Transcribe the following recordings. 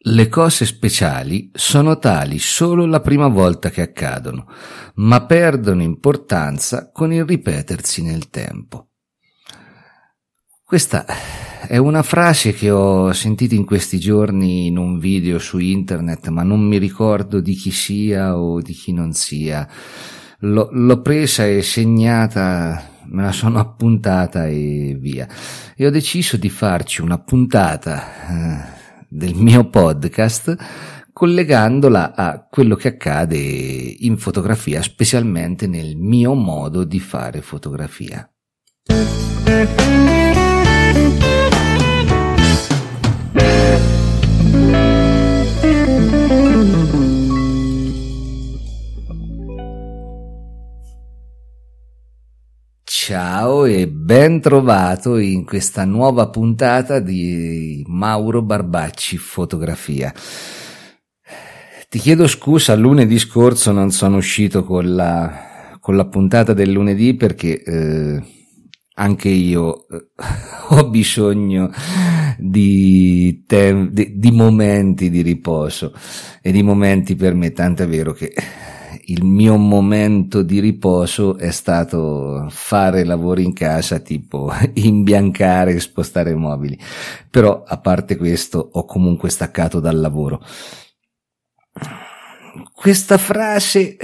Le cose speciali sono tali solo la prima volta che accadono, ma perdono importanza con il ripetersi nel tempo. Questa è una frase che ho sentito in questi giorni in un video su internet, ma non mi ricordo di chi sia o di chi non sia. L'ho, l'ho presa e segnata me la sono appuntata e via. E ho deciso di farci una puntata eh, del mio podcast collegandola a quello che accade in fotografia, specialmente nel mio modo di fare fotografia. Ciao e ben trovato in questa nuova puntata di Mauro Barbacci Fotografia. Ti chiedo scusa, lunedì scorso non sono uscito con la, con la puntata del lunedì perché eh, anche io eh, ho bisogno di, tem- di, di momenti di riposo e di momenti per me, tanto è vero che il mio momento di riposo è stato fare lavori in casa tipo imbiancare e spostare mobili. Però a parte questo ho comunque staccato dal lavoro. Questa frase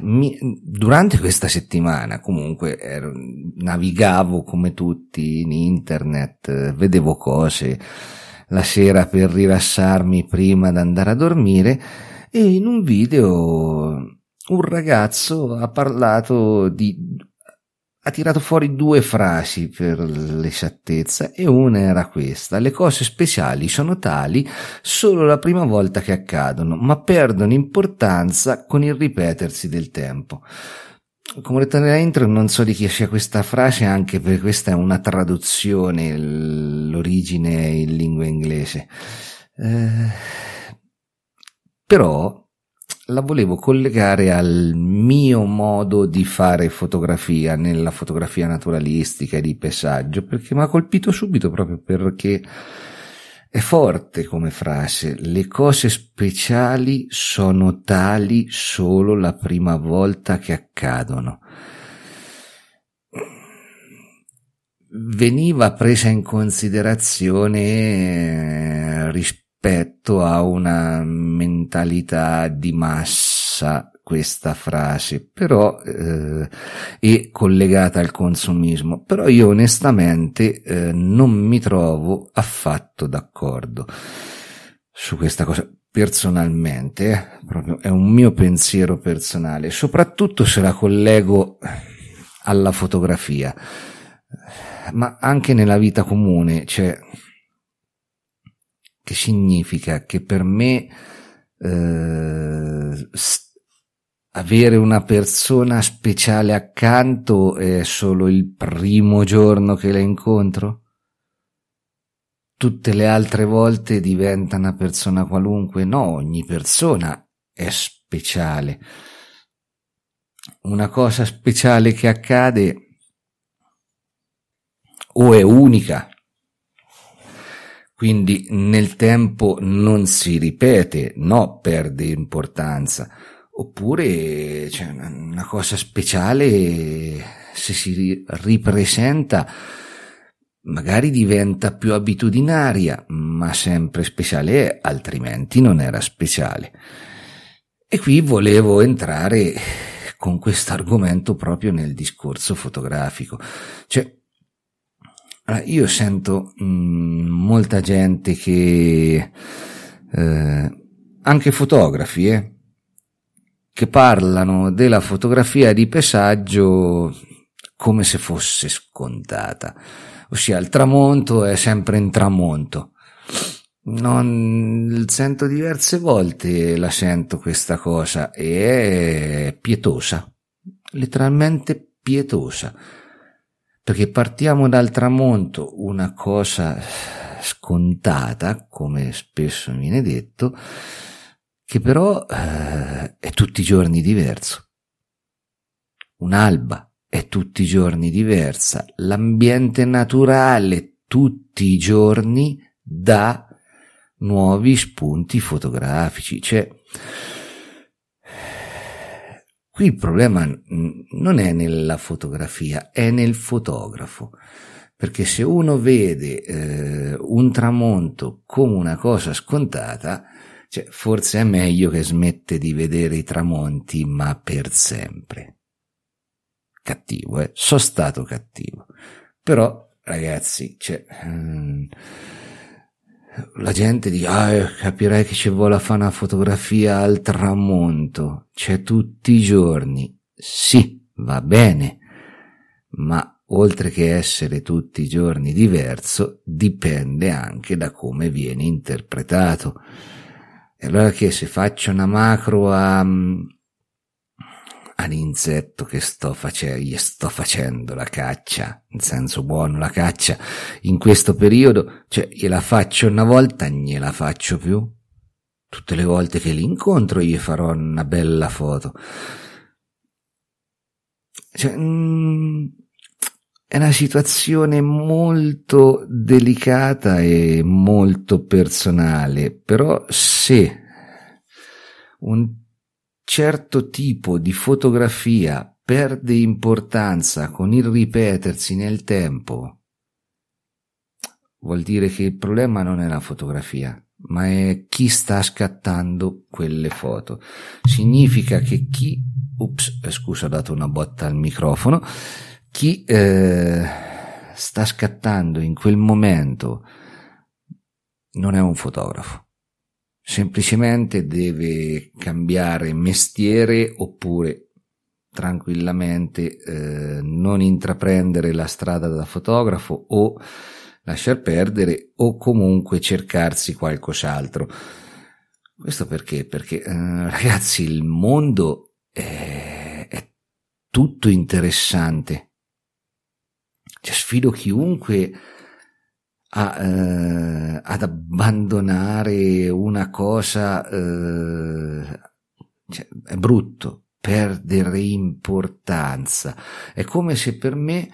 mi, durante questa settimana comunque ero, navigavo come tutti in internet, vedevo cose la sera per rilassarmi prima di andare a dormire e in un video un ragazzo ha parlato di ha tirato fuori due frasi per l'esattezza e una era questa. Le cose speciali sono tali solo la prima volta che accadono, ma perdono importanza con il ripetersi del tempo. Come ho detto nella intro, non so di chi sia questa frase, anche perché questa è una traduzione, l'origine in lingua inglese. Eh, però la volevo collegare al mio modo di fare fotografia nella fotografia naturalistica e di paesaggio perché mi ha colpito subito proprio perché è forte come frase. Le cose speciali sono tali solo la prima volta che accadono. Veniva presa in considerazione eh, rispetto rispetto a una mentalità di massa questa frase, però eh, è collegata al consumismo, però io onestamente eh, non mi trovo affatto d'accordo su questa cosa personalmente, eh, proprio è un mio pensiero personale, soprattutto se la collego alla fotografia, ma anche nella vita comune, cioè che significa che per me eh, avere una persona speciale accanto è solo il primo giorno che la incontro? Tutte le altre volte diventa una persona qualunque? No, ogni persona è speciale. Una cosa speciale che accade o è unica quindi nel tempo non si ripete, no, perde importanza. Oppure cioè, una cosa speciale, se si ripresenta, magari diventa più abitudinaria, ma sempre speciale è, altrimenti non era speciale. E qui volevo entrare con questo argomento proprio nel discorso fotografico. Cioè, allora, io sento mh, mm, molta gente che, eh, anche fotografi, eh, che parlano della fotografia di paesaggio come se fosse scontata. Ossia, il tramonto è sempre in tramonto. Non sento diverse volte, la sento questa cosa e è pietosa, letteralmente pietosa perché partiamo dal tramonto, una cosa scontata, come spesso viene detto, che però eh, è tutti i giorni diverso. Un'alba è tutti i giorni diversa, l'ambiente naturale tutti i giorni dà nuovi spunti fotografici. Cioè, qui il problema non è nella fotografia, è nel fotografo. Perché se uno vede eh, un tramonto come una cosa scontata, cioè, forse è meglio che smette di vedere i tramonti, ma per sempre. Cattivo, eh? Sono stato cattivo. Però, ragazzi, cioè, ehm, la gente dice, ah, eh, capirai che ci vuole fare una fotografia al tramonto. C'è tutti i giorni. Sì, va bene. Ma oltre che essere tutti i giorni diverso, dipende anche da come viene interpretato. E allora che se faccio una macro a, all'insetto che sto facendo, gli sto facendo la caccia, in senso buono la caccia, in questo periodo, cioè gliela faccio una volta, ne la faccio più. Tutte le volte che li incontro gli farò una bella foto. Cioè, mm, è una situazione molto delicata e molto personale, però se un certo tipo di fotografia perde importanza con il ripetersi nel tempo, vuol dire che il problema non è la fotografia, ma è chi sta scattando quelle foto. Significa che chi, ups, eh, scusa, ho dato una botta al microfono, chi eh, sta scattando in quel momento non è un fotografo. Semplicemente deve cambiare mestiere oppure tranquillamente eh, non intraprendere la strada da fotografo o lasciar perdere o comunque cercarsi qualcos'altro. Questo perché? Perché eh, ragazzi il mondo è, è tutto interessante cioè, sfido chiunque a, eh, ad abbandonare una cosa, eh, cioè, è brutto, perdere importanza. È come se per me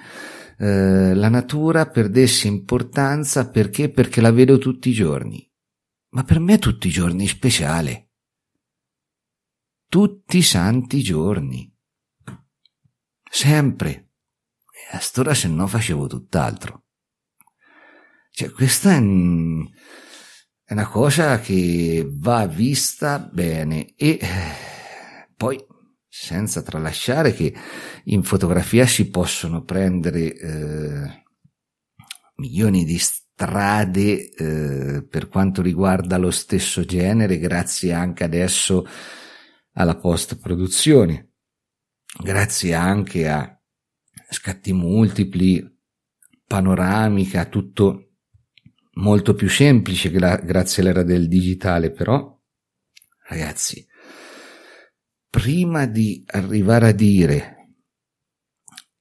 eh, la natura perdesse importanza perché? Perché la vedo tutti i giorni. Ma per me tutti i giorni è speciale. Tutti i santi giorni. Sempre a st'ora se no facevo tutt'altro. Cioè, questa è, una cosa che va vista bene e poi senza tralasciare che in fotografia si possono prendere eh, milioni di strade eh, per quanto riguarda lo stesso genere grazie anche adesso alla post produzione grazie anche a scatti multipli, panoramica, tutto molto più semplice gra- grazie all'era del digitale, però ragazzi, prima di arrivare a dire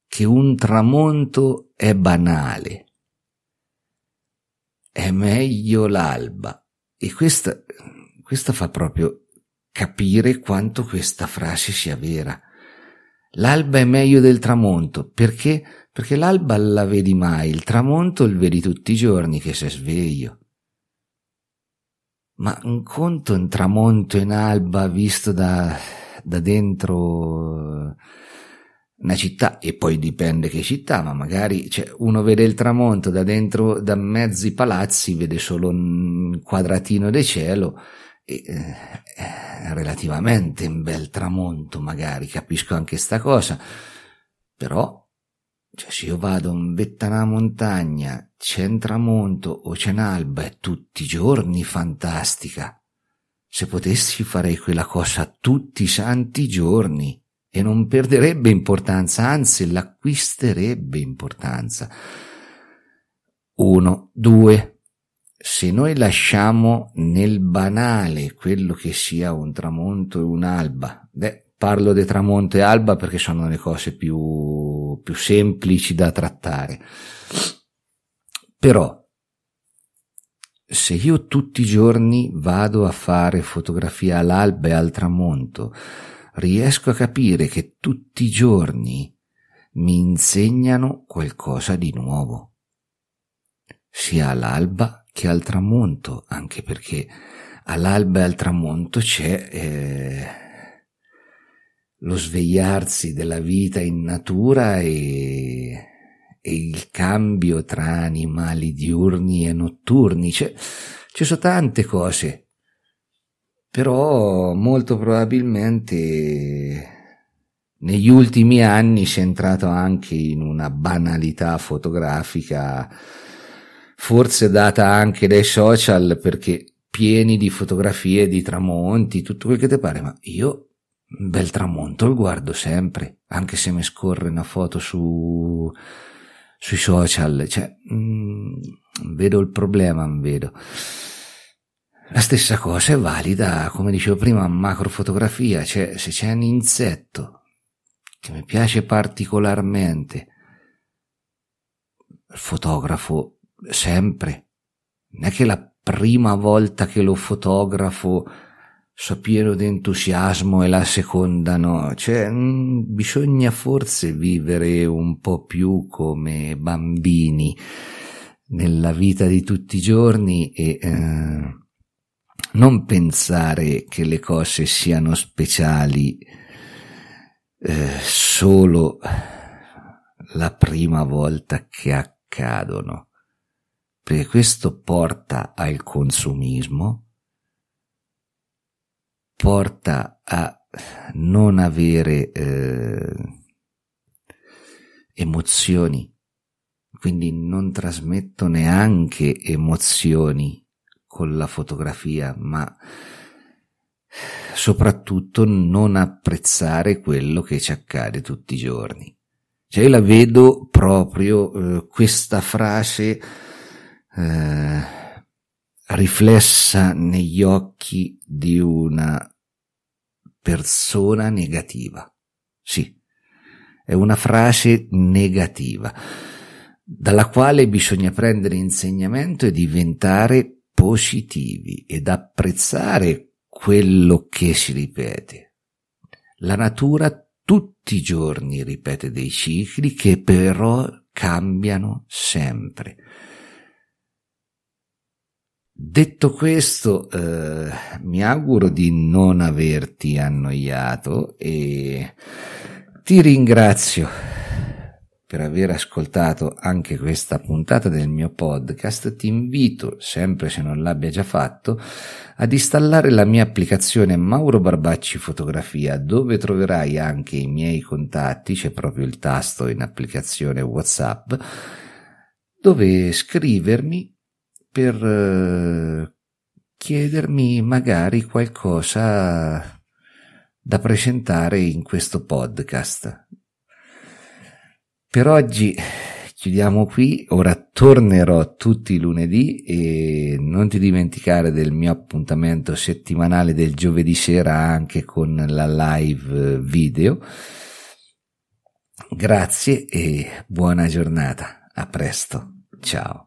che un tramonto è banale, è meglio l'alba. E questa, questa fa proprio capire quanto questa frase sia vera. L'alba è meglio del tramonto, perché? Perché l'alba la vedi mai, il tramonto il vedi tutti i giorni che sei sveglio. Ma un conto un tramonto in alba visto da, da dentro una città, e poi dipende che città, ma magari cioè, uno vede il tramonto da dentro, da mezzi palazzi, vede solo un quadratino di cielo e, eh, relativamente un bel tramonto, magari, capisco anche sta cosa, però, cioè, se io vado in vetta a una montagna, c'è un tramonto o c'è un'alba, è tutti i giorni fantastica. Se potessi farei quella cosa tutti i santi giorni e non perderebbe importanza, anzi l'acquisterebbe importanza. Uno, due, se noi lasciamo nel banale quello che sia un tramonto e un'alba, beh, parlo di tramonto e alba perché sono le cose più, più semplici da trattare. Però, se io tutti i giorni vado a fare fotografia all'alba e al tramonto, riesco a capire che tutti i giorni mi insegnano qualcosa di nuovo, sia all'alba che al tramonto, anche perché all'alba e al tramonto c'è eh, lo svegliarsi della vita in natura e, e, il cambio tra animali diurni e notturni. C'è, ci sono tante cose, però molto probabilmente negli ultimi anni si è entrato anche in una banalità fotografica, forse data anche dai social perché pieni di fotografie di tramonti, tutto quel che ti pare, ma io un bel tramonto lo guardo sempre, anche se mi scorre una foto su, sui social, cioè, mh, mm, vedo il problema, vedo. La stessa cosa è valida, come dicevo prima, a macrofotografia, cioè se c'è un insetto che mi piace particolarmente. Il fotografo sempre. Non è che la prima volta che lo fotografo so pieno di entusiasmo e la seconda no. Cioè, mm, bisogna forse vivere un po' più come bambini nella vita di tutti i giorni e eh, non pensare che le cose siano speciali eh, solo la prima volta che accadono, perché questo porta al consumismo, porta a non avere eh, emozioni, quindi non trasmetto neanche emozioni con la fotografia, ma soprattutto non apprezzare quello che ci accade tutti i giorni. Cioè io la vedo proprio eh, questa frase eh, riflessa negli occhi di una persona negativa. Sì, è una frase negativa, dalla quale bisogna prendere insegnamento e diventare positivi ed apprezzare quello che si ripete. La natura tutti i giorni ripete dei cicli che però cambiano sempre. Detto questo, eh, mi auguro di non averti annoiato e ti ringrazio per aver ascoltato anche questa puntata del mio podcast, ti invito, sempre se non l'abbia già fatto, ad installare la mia applicazione Mauro Barbacci Fotografia, dove troverai anche i miei contatti, c'è proprio il tasto in applicazione WhatsApp, dove scrivermi per eh, chiedermi magari qualcosa da presentare in questo podcast per oggi chiudiamo qui, ora tornerò tutti i lunedì e non ti dimenticare del mio appuntamento settimanale del giovedì sera anche con la live video. Grazie e buona giornata. A presto. Ciao.